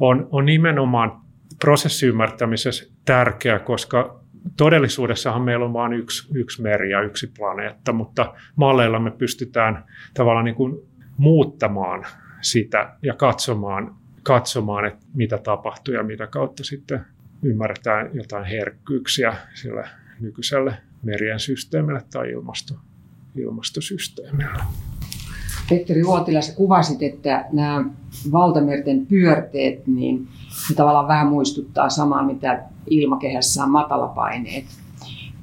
on, on nimenomaan prosessiymmärtämisessä tärkeä, koska todellisuudessahan meillä on vain yksi, yksi meri ja yksi planeetta, mutta malleilla me pystytään tavallaan niin kuin muuttamaan sitä ja katsomaan, katsomaan, että mitä tapahtuu ja mitä kautta sitten ymmärretään jotain herkkyyksiä sillä nykyiselle merien systeemille tai ilmasto, ilmastosysteemille. Petteri Uotila, sä kuvasit, että nämä valtamerten pyörteet, niin ne tavallaan vähän muistuttaa samaa, mitä ilmakehässä on matalapaineet.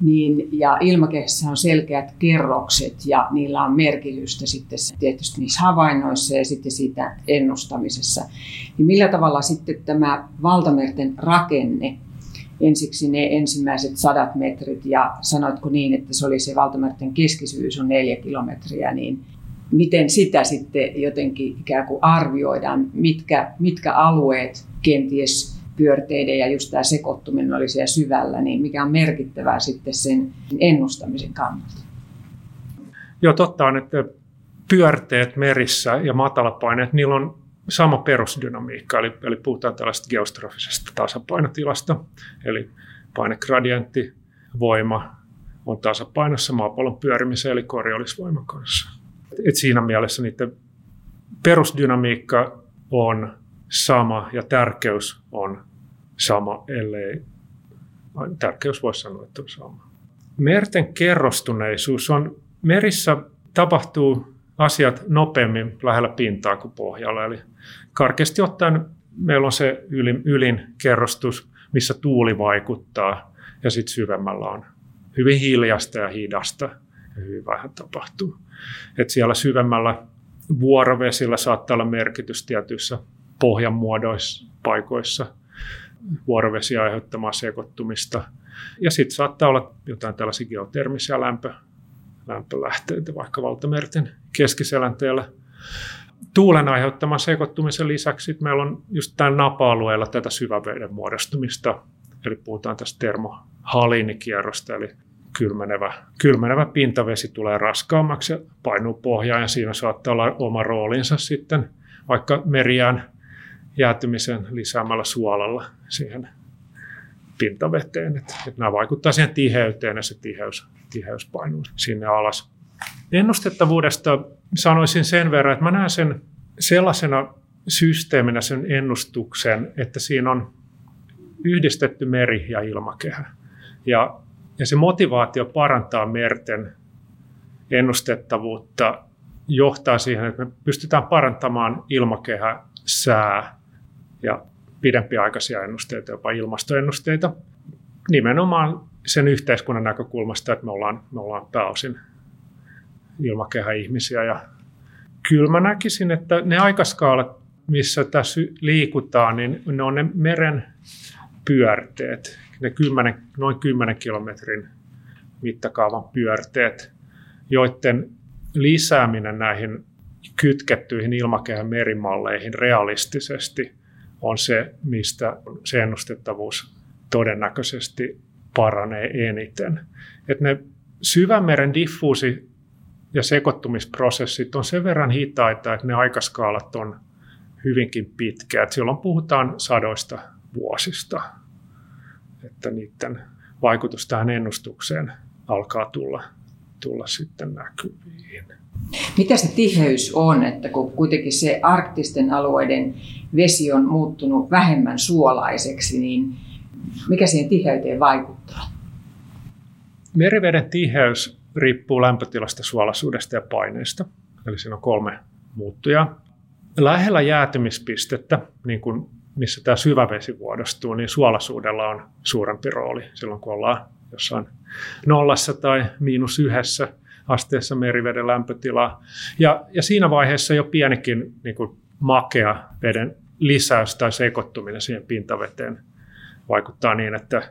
Niin, ja ilmakehässä on selkeät kerrokset ja niillä on merkitystä sitten tietysti niissä havainnoissa ja sitten siitä ennustamisessa. Niin millä tavalla sitten tämä valtamerten rakenne, ensiksi ne ensimmäiset sadat metrit ja sanoitko niin, että se oli se valtamerten keskisyys on neljä kilometriä, niin miten sitä sitten jotenkin ikään kuin arvioidaan, mitkä, mitkä alueet kenties pyörteiden ja just tämä sekoittuminen oli siellä syvällä, niin mikä on merkittävää sitten sen ennustamisen kannalta? Joo, totta on, että pyörteet merissä ja matalapaineet, niillä on sama perusdynamiikka, eli, eli puhutaan tällaista geostrofisesta tasapainotilasta, eli painegradientti, voima on tasapainossa maapallon pyörimisen eli korjollisvoiman kanssa. Et siinä mielessä niiden perusdynamiikka on sama ja tärkeys on sama, ellei tärkeys voisi sanoa, että on sama. Merten kerrostuneisuus on, merissä tapahtuu asiat nopeammin lähellä pintaa kuin pohjalla. Eli karkeasti ottaen meillä on se ylin, ylin kerrostus, missä tuuli vaikuttaa, ja sitten syvemmällä on hyvin hiljasta ja hidasta, ja hyvin vähän tapahtuu. Et siellä syvemmällä vuorovesillä saattaa olla merkitys tietyissä pohjan muodoissa, paikoissa, vuorovesi aiheuttamaa sekoittumista. Ja sitten saattaa olla jotain tällaisia geotermisiä lämpö, lämpölähteitä vaikka valtamerten keskiselänteellä. Tuulen aiheuttaman sekoittumisen lisäksi meillä on just tämän napa-alueella tätä syväveden muodostumista, eli puhutaan tästä termohaliinikierrosta, eli kylmenevä, kylmenevä pintavesi tulee raskaammaksi ja painuu pohjaan ja siinä saattaa olla oma roolinsa sitten vaikka meriään jäätymisen lisäämällä suolalla siihen pintaveteen. Että, että nämä vaikuttaa siihen tiheyteen ja se tiheys, tiheys painuu sinne alas. Ennustettavuudesta sanoisin sen verran, että mä näen sen sellaisena systeeminä sen ennustuksen, että siinä on yhdistetty meri ja ilmakehä. Ja ja se motivaatio parantaa merten ennustettavuutta johtaa siihen, että me pystytään parantamaan ilmakehä, sää ja pidempiaikaisia ennusteita, jopa ilmastoennusteita. Nimenomaan sen yhteiskunnan näkökulmasta, että me ollaan, me ollaan pääosin ilmakehäihmisiä. Ja kyllä mä näkisin, että ne aikaskaalat, missä tässä liikutaan, niin ne on ne meren pyörteet ne 10, noin 10 kilometrin mittakaavan pyörteet, joiden lisääminen näihin kytkettyihin ilmakehän merimalleihin realistisesti on se, mistä se ennustettavuus todennäköisesti paranee eniten. Et ne syvämeren diffuusi- ja sekoittumisprosessit on sen verran hitaita, että ne aikaskaalat on hyvinkin pitkiä. silloin puhutaan sadoista vuosista että niiden vaikutus tähän ennustukseen alkaa tulla, tulla sitten näkyviin. Mitä se tiheys on, että kun kuitenkin se arktisten alueiden vesi on muuttunut vähemmän suolaiseksi, niin mikä siihen tiheyteen vaikuttaa? Meriveden tiheys riippuu lämpötilasta, suolaisuudesta ja paineesta. Eli siinä on kolme muuttujaa. Lähellä jäätymispistettä, niin kuin missä tämä syvävesi muodostuu, niin suolaisuudella on suurempi rooli silloin, kun ollaan jossain nollassa tai miinus yhdessä asteessa meriveden lämpötilaa. Ja, ja siinä vaiheessa jo pienikin niin kuin makea veden lisäys tai sekoittuminen siihen pintaveteen vaikuttaa niin, että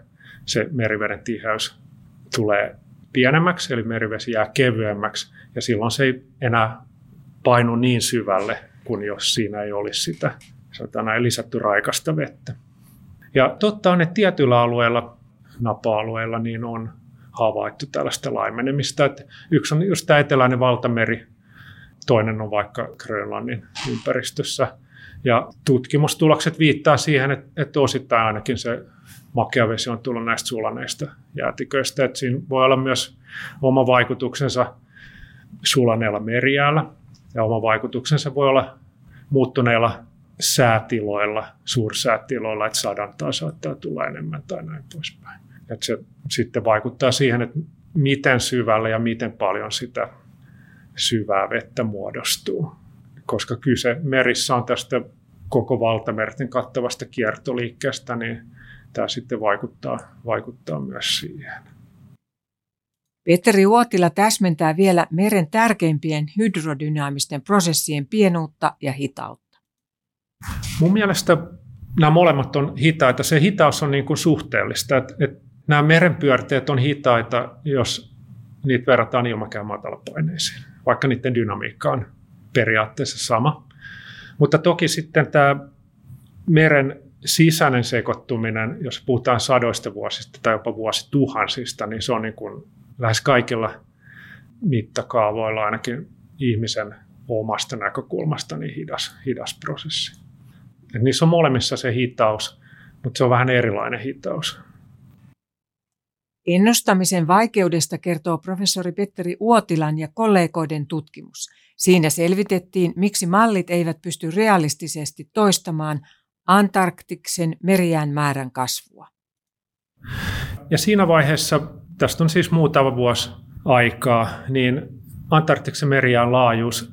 se meriveden tiheys tulee pienemmäksi, eli merivesi jää kevyemmäksi, ja silloin se ei enää painu niin syvälle kuin jos siinä ei olisi sitä sanotaan lisätty raikasta vettä. Ja totta on, että tietyillä alueilla, napa-alueilla, niin on havaittu tällaista laimenemista. Että yksi on just tämä eteläinen valtameri, toinen on vaikka Grönlannin ympäristössä. Ja tutkimustulokset viittaa siihen, että, että osittain ainakin se makea vesi on tullut näistä sulaneista jäätiköistä. Että siinä voi olla myös oma vaikutuksensa sulaneella merijäällä ja oma vaikutuksensa voi olla muuttuneilla säätiloilla, suursäätiloilla, että sadantaa saattaa tulla enemmän tai näin poispäin. Että se sitten vaikuttaa siihen, että miten syvälle ja miten paljon sitä syvää vettä muodostuu. Koska kyse merissä on tästä koko valtamerten kattavasta kiertoliikkeestä, niin tämä sitten vaikuttaa, vaikuttaa myös siihen. Petteri Uotila täsmentää vielä meren tärkeimpien hydrodynaamisten prosessien pienuutta ja hitautta. Mun mielestä nämä molemmat on hitaita. Se hitaus on niin kuin suhteellista. Että, että nämä merenpyörteet on hitaita, jos niitä verrataan ilmakään matalapaineisiin, vaikka niiden dynamiikka on periaatteessa sama. Mutta toki sitten tämä meren sisäinen sekoittuminen, jos puhutaan sadoista vuosista tai jopa vuosituhansista, niin se on niin kuin lähes kaikilla mittakaavoilla ainakin ihmisen omasta näkökulmasta niin hidas, hidas prosessi. Et niissä on molemmissa se hitaus, mutta se on vähän erilainen hitaus. Ennustamisen vaikeudesta kertoo professori Petteri Uotilan ja kollegoiden tutkimus. Siinä selvitettiin, miksi mallit eivät pysty realistisesti toistamaan Antarktiksen merijään määrän kasvua. Ja siinä vaiheessa, tästä on siis muutama vuosi aikaa, niin Antarktiksen merijään laajuus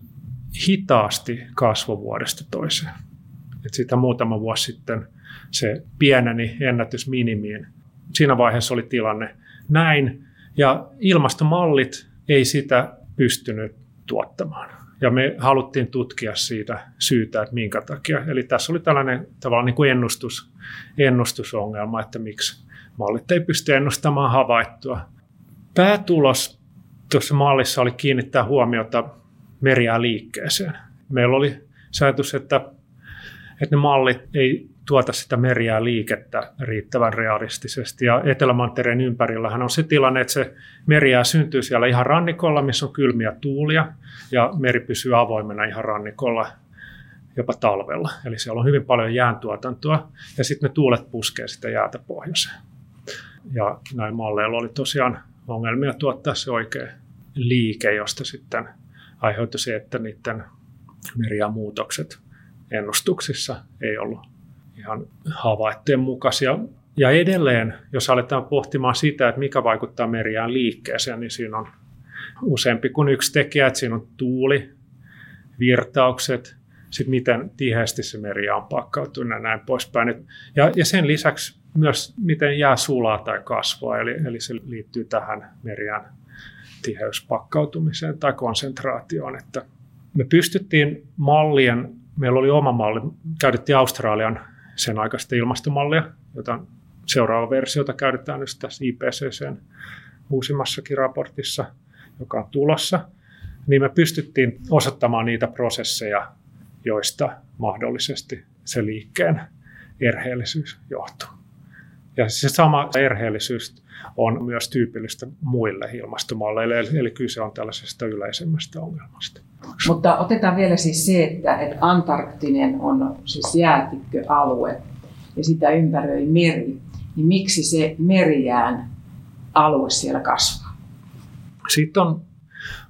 hitaasti kasvoi vuodesta toiseen. Et sitä muutama vuosi sitten se pieneni ennätysminimiin. Siinä vaiheessa oli tilanne näin, ja ilmastomallit ei sitä pystynyt tuottamaan. Ja me haluttiin tutkia siitä syytä, että minkä takia. Eli tässä oli tällainen tavallaan niin kuin ennustus, ennustusongelma, että miksi mallit ei pysty ennustamaan havaittua. Päätulos tuossa mallissa oli kiinnittää huomiota meriään liikkeeseen. Meillä oli ajatus, että että ne mallit ei tuota sitä meriää liikettä riittävän realistisesti. Ja Etelämantereen ympärillähän on se tilanne, että se meriää syntyy siellä ihan rannikolla, missä on kylmiä tuulia, ja meri pysyy avoimena ihan rannikolla jopa talvella. Eli siellä on hyvin paljon jääntuotantoa, ja sitten ne tuulet puskee sitä jäätä pohjoiseen. Ja näin malleilla oli tosiaan ongelmia tuottaa se oikea liike, josta sitten aiheutui se, että niiden meriään muutokset ennustuksissa ei ollut ihan havaitteen mukaisia. Ja edelleen, jos aletaan pohtimaan sitä, että mikä vaikuttaa meriään liikkeeseen, niin siinä on useampi kuin yksi tekijä, että siinä on tuuli, virtaukset, sitten miten tiheästi se meri on pakkautunut ja näin poispäin. Ja, ja sen lisäksi myös miten jää sulaa tai kasvaa, eli, eli se liittyy tähän meriään tiheyspakkautumiseen tai konsentraatioon. Että me pystyttiin mallien meillä oli oma malli, käytettiin Australian sen aikaista ilmastomallia, jota seuraava versiota käytetään nyt tässä IPCCn uusimmassakin raportissa, joka on tulossa, niin me pystyttiin osoittamaan niitä prosesseja, joista mahdollisesti se liikkeen erheellisyys johtuu. Ja se sama erheellisyys on myös tyypillistä muille ilmastomalleille, eli kyse on tällaisesta yleisemmästä ongelmasta. Mutta otetaan vielä siis se, että, että Antarktinen on siis jäätikköalue ja sitä ympäröi meri. Niin miksi se merijään alue siellä kasvaa? Siitä on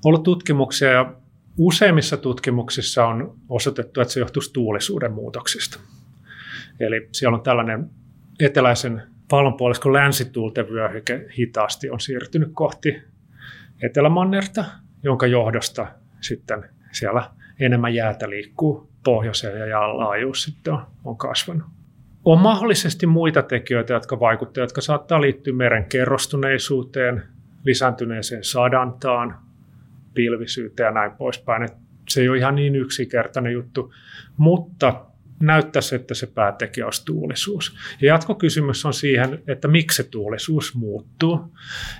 ollut tutkimuksia ja useimmissa tutkimuksissa on osoitettu, että se johtuu tuulisuuden muutoksista. Eli siellä on tällainen eteläisen pallonpuoliskon länsituulten vyöhyke hitaasti on siirtynyt kohti Etelämannerta, jonka johdosta sitten siellä enemmän jäätä liikkuu pohjoiseen ja laajuus sitten on, on kasvanut. On mahdollisesti muita tekijöitä, jotka vaikuttavat, jotka saattaa liittyä meren kerrostuneisuuteen, lisääntyneeseen sadantaan, pilvisyyteen ja näin poispäin. Se ei ole ihan niin yksinkertainen juttu, mutta näyttäisi, että se päätekijä olisi tuulisuus. Ja jatkokysymys on siihen, että miksi se tuulisuus muuttuu.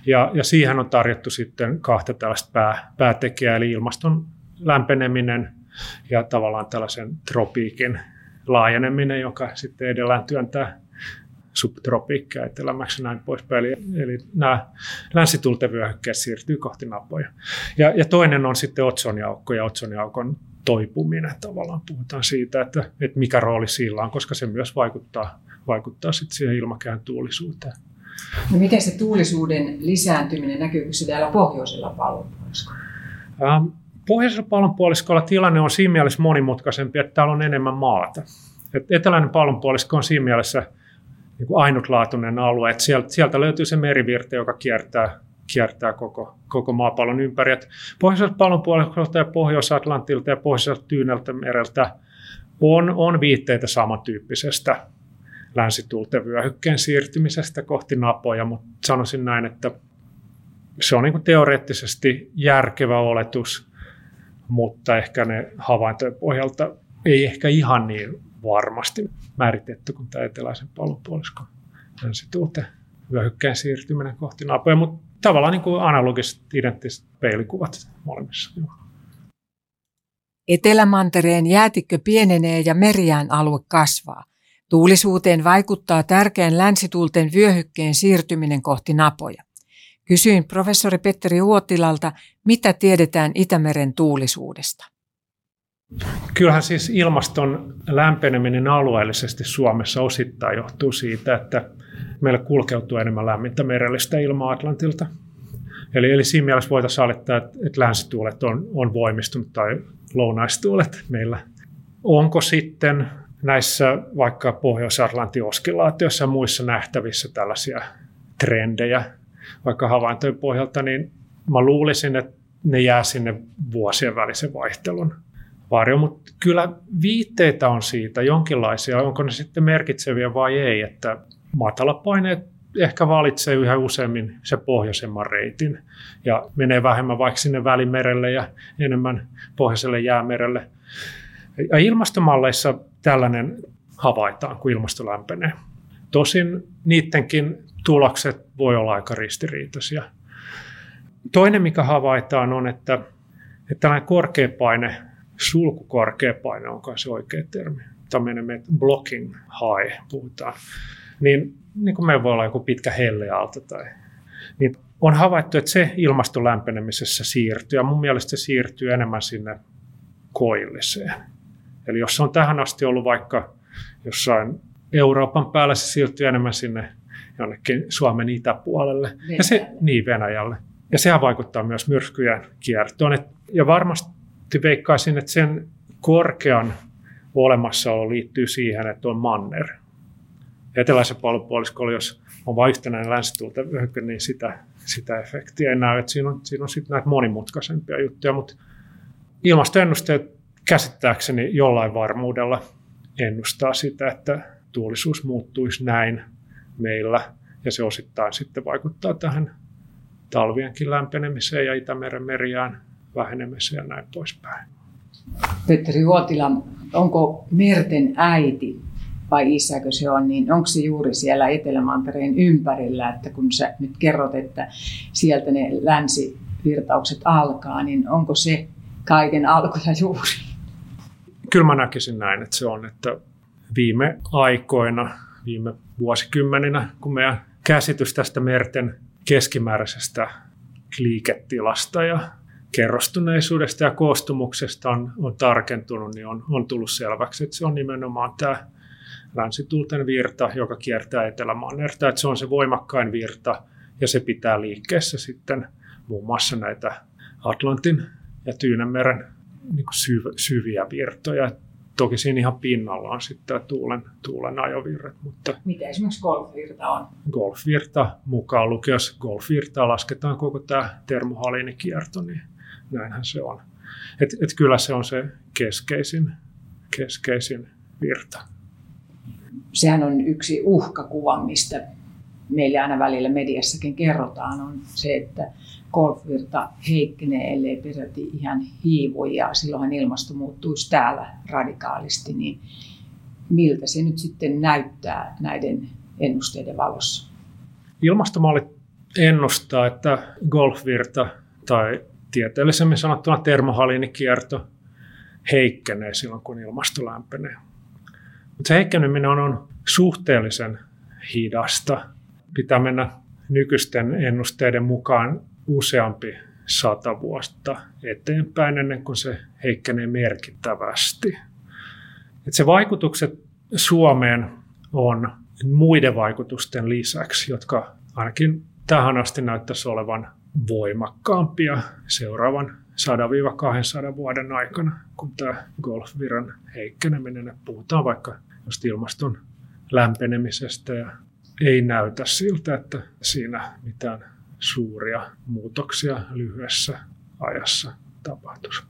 Ja, ja siihen on tarjottu sitten kahta tällaista pää, päätekijää, eli ilmaston lämpeneminen ja tavallaan tällaisen tropiikin laajeneminen, joka sitten edellään työntää subtropiikkia etelämäksi ja näin poispäin. Eli, eli nämä länsitultevyöhykkeet siirtyy kohti napoja. Ja, ja toinen on sitten otsoniaukko ja otsoniaukon toipuminen tavallaan. Puhutaan siitä, että, että mikä rooli sillä on, koska se myös vaikuttaa, vaikuttaa sitten siihen ilmakehän tuulisuuteen. No miten se tuulisuuden lisääntyminen, näkyykö se täällä pohjoisella pallonpuoliskolla? Ähm, pohjoisella pallonpuoliskolla tilanne on siinä mielessä monimutkaisempi, että täällä on enemmän maata. Et eteläinen pallonpuolisko on siinä mielessä niin kuin ainutlaatuinen alue, että sieltä, sieltä löytyy se merivirta, joka kiertää kiertää koko, koko maapallon ympäri. Et pohjoiselta pallonpuoliskolta ja Pohjois-Atlantilta ja pohjoiselta Tyyneltä mereltä on, on viitteitä samantyyppisestä länsituulten siirtymisestä kohti napoja, mutta sanoisin näin, että se on niin teoreettisesti järkevä oletus, mutta ehkä ne havaintojen pohjalta ei ehkä ihan niin varmasti määritetty kuin tämä eteläisen pallonpuoliskon länsituulten vyöhykkeen siirtyminen kohti napoja, mutta tavallaan niin kuin analogiset identtiset peilikuvat molemmissa. Etelämantereen jäätikkö pienenee ja meriään alue kasvaa. Tuulisuuteen vaikuttaa tärkeän länsituulten vyöhykkeen siirtyminen kohti napoja. Kysyin professori Petteri Uotilalta, mitä tiedetään Itämeren tuulisuudesta. Kyllähän siis ilmaston lämpeneminen alueellisesti Suomessa osittain johtuu siitä, että meillä kulkeutuu enemmän lämmintä merellistä ilmaa Atlantilta. Eli, eli siinä mielessä voitaisiin alittaa, että, että länsituulet on, on voimistunut tai lounaistuulet meillä. Onko sitten näissä vaikka Pohjois-Atlantin oskillaatioissa ja muissa nähtävissä tällaisia trendejä, vaikka havaintojen pohjalta, niin mä luulisin, että ne jää sinne vuosien välisen vaihtelun varjo, mutta kyllä viitteitä on siitä jonkinlaisia, onko ne sitten merkitseviä vai ei, että matalapaineet ehkä valitsee yhä useammin se pohjoisemman reitin ja menee vähemmän vaikka sinne välimerelle ja enemmän pohjoiselle jäämerelle. Ja ilmastomalleissa tällainen havaitaan, kun ilmasto lämpenee. Tosin niidenkin tulokset voi olla aika ristiriitaisia. Toinen, mikä havaitaan, on, että, että tällainen korkeapaine, sulkukorkeapaine on se oikea termi. Tämmöinen blocking high puhutaan niin, niin kuin meillä voi olla joku pitkä helleaalto tai niin on havaittu, että se ilmaston lämpenemisessä siirtyy, ja mun mielestä se siirtyy enemmän sinne koilliseen. Eli jos se on tähän asti ollut vaikka jossain Euroopan päällä, se siirtyy enemmän sinne jonnekin Suomen itäpuolelle. Venäjälle. Ja se, niin, Venäjälle. Ja sehän vaikuttaa myös myrskyjen kiertoon. Et, ja varmasti veikkaisin, että sen korkean olemassaolo liittyy siihen, että on manner eteläisen pallonpuoliskolla, jos on vain yhtenäinen länsituulta vyöhykke, niin sitä, sitä efektiä ei näy. Että siinä on, siinä on sitten näitä monimutkaisempia juttuja, mutta ilmastoennusteet käsittääkseni jollain varmuudella ennustaa sitä, että tuulisuus muuttuisi näin meillä, ja se osittain sitten vaikuttaa tähän talvienkin lämpenemiseen ja Itämeren meriään vähenemiseen ja näin poispäin. Petteri Huotila, onko merten äiti vai isäkö se on, niin onko se juuri siellä Etelämantereen ympärillä, että kun sä nyt kerrot, että sieltä ne länsivirtaukset alkaa, niin onko se kaiken alku ja juuri? Kyllä mä näkisin näin, että se on, että viime aikoina, viime vuosikymmeninä, kun meidän käsitys tästä merten keskimääräisestä liiketilasta ja kerrostuneisuudesta ja koostumuksesta on, on tarkentunut, niin on, on tullut selväksi, että se on nimenomaan tämä länsituulten virta, joka kiertää Etelämannerta. Että se on se voimakkain virta ja se pitää liikkeessä sitten muun muassa näitä Atlantin ja Tyynenmeren niin syv- syviä virtoja. Toki siinä ihan pinnalla on sitten tuulen, tuulen ajovirrat. Mutta Mitä esimerkiksi golfvirta on? Golfvirta mukaan lukien, jos golfvirtaa lasketaan koko tämä termohaliinikierto, niin näinhän se on. Et, et kyllä se on se keskeisin, keskeisin virta sehän on yksi uhkakuva, mistä meille aina välillä mediassakin kerrotaan, on se, että golfvirta heikkenee, ellei peräti ihan hiivu, ja silloinhan ilmasto muuttuisi täällä radikaalisti. Niin miltä se nyt sitten näyttää näiden ennusteiden valossa? Ilmastomallit ennustaa, että golfvirta tai tieteellisemmin sanottuna termohaliinikierto heikkenee silloin, kun ilmasto lämpenee. Mutta se heikkeneminen on, suhteellisen hidasta. Pitää mennä nykyisten ennusteiden mukaan useampi sata vuotta eteenpäin ennen kuin se heikkenee merkittävästi. Et se vaikutukset Suomeen on muiden vaikutusten lisäksi, jotka ainakin tähän asti näyttäisi olevan voimakkaampia seuraavan 100-200 vuoden aikana, kun tämä golfviran heikkeneminen, puhutaan vaikka ilmaston lämpenemisestä ja ei näytä siltä, että siinä mitään suuria muutoksia lyhyessä ajassa tapahtuisi.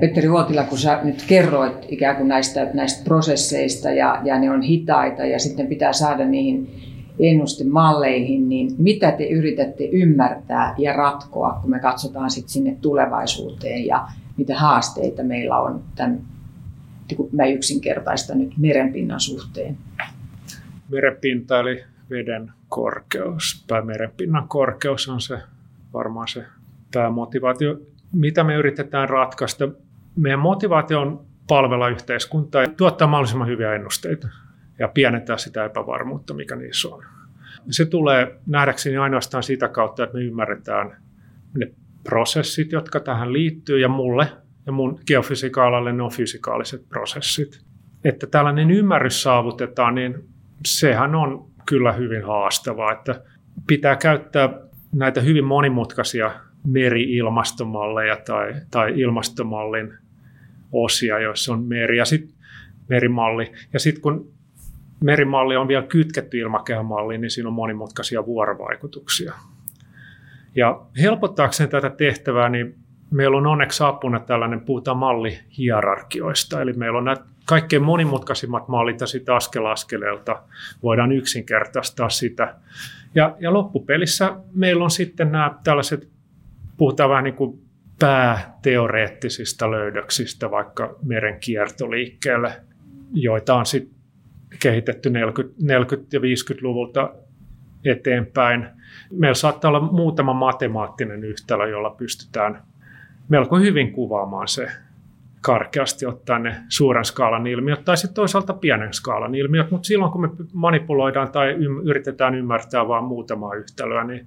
Petteri Huotila, kun sä nyt kerroit ikään kuin näistä, näistä prosesseista ja, ja ne on hitaita ja sitten pitää saada niihin ennustemalleihin, niin mitä te yritätte ymmärtää ja ratkoa, kun me katsotaan sitten sinne tulevaisuuteen ja mitä haasteita meillä on tämän, kun mä yksinkertaista nyt merenpinnan suhteen? Merenpinta eli veden korkeus tai merenpinnan korkeus on se varmaan se päämotivaatio. Mitä me yritetään ratkaista? Meidän motivaatio on palvella yhteiskuntaa ja tuottaa mahdollisimman hyviä ennusteita ja pienentää sitä epävarmuutta, mikä niissä on. Se tulee nähdäkseni ainoastaan sitä kautta, että me ymmärretään ne prosessit, jotka tähän liittyy, ja mulle ja mun geofysikaalalle ne on fysikaaliset prosessit. Että tällainen ymmärrys saavutetaan, niin sehän on kyllä hyvin haastavaa, että pitää käyttää näitä hyvin monimutkaisia meri-ilmastomalleja tai, tai ilmastomallin osia, joissa on meri ja sitten merimalli. Ja sitten kun merimalli on vielä kytketty ilmakehämalliin, niin siinä on monimutkaisia vuorovaikutuksia. Ja helpottaakseen tätä tehtävää, niin meillä on onneksi apuna tällainen, puhutaan mallihierarkioista, eli meillä on nämä kaikkein monimutkaisimmat mallit ja sitten askel askeleelta voidaan yksinkertaistaa sitä. Ja, ja loppupelissä meillä on sitten nämä tällaiset, puhutaan vähän niin kuin pääteoreettisista löydöksistä vaikka meren kiertoliikkeelle, joita on sitten kehitetty 40, 40- ja 50-luvulta eteenpäin. Meillä saattaa olla muutama matemaattinen yhtälö, jolla pystytään melko hyvin kuvaamaan se karkeasti ottaen ne suuren skaalan ilmiöt tai sitten toisaalta pienen skaalan ilmiöt, mutta silloin kun me manipuloidaan tai yritetään ymmärtää vain muutamaa yhtälöä, niin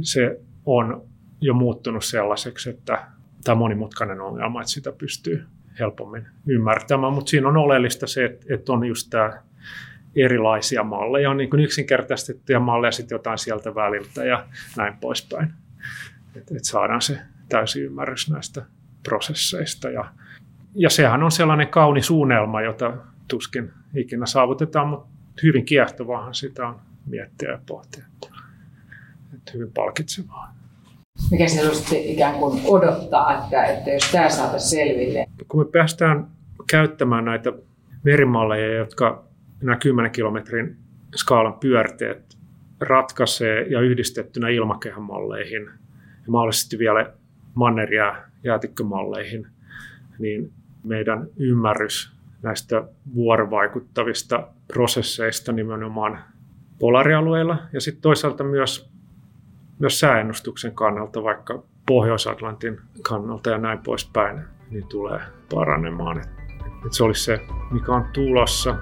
se on jo muuttunut sellaiseksi, että tämä monimutkainen ongelma, että sitä pystyy helpommin ymmärtämään, mutta siinä on oleellista se, että, että on just tämä erilaisia malleja, on niin kuin yksinkertaistettuja malleja, sitten jotain sieltä väliltä ja näin poispäin. Että et saadaan se täysi ymmärrys näistä prosesseista. Ja, ja sehän on sellainen kaunis unelma, jota tuskin ikinä saavutetaan, mutta hyvin kiehtovahan sitä on miettiä ja pohtia. Että hyvin palkitsevaa. Mikä siellä sitten ikään kuin odottaa, että, että jos tämä saataisiin selville? Kun me päästään käyttämään näitä merimalleja, jotka nämä 10 kilometrin skaalan pyörteet ratkaisee ja yhdistettynä ilmakehämalleihin ja mahdollisesti vielä manner- ja jäätikkömalleihin, niin meidän ymmärrys näistä vuorovaikuttavista prosesseista nimenomaan polarialueilla ja sitten toisaalta myös, myös sääennustuksen kannalta, vaikka Pohjois-Atlantin kannalta ja näin poispäin, niin tulee paranemaan. Et, et se olisi se, mikä on tulossa.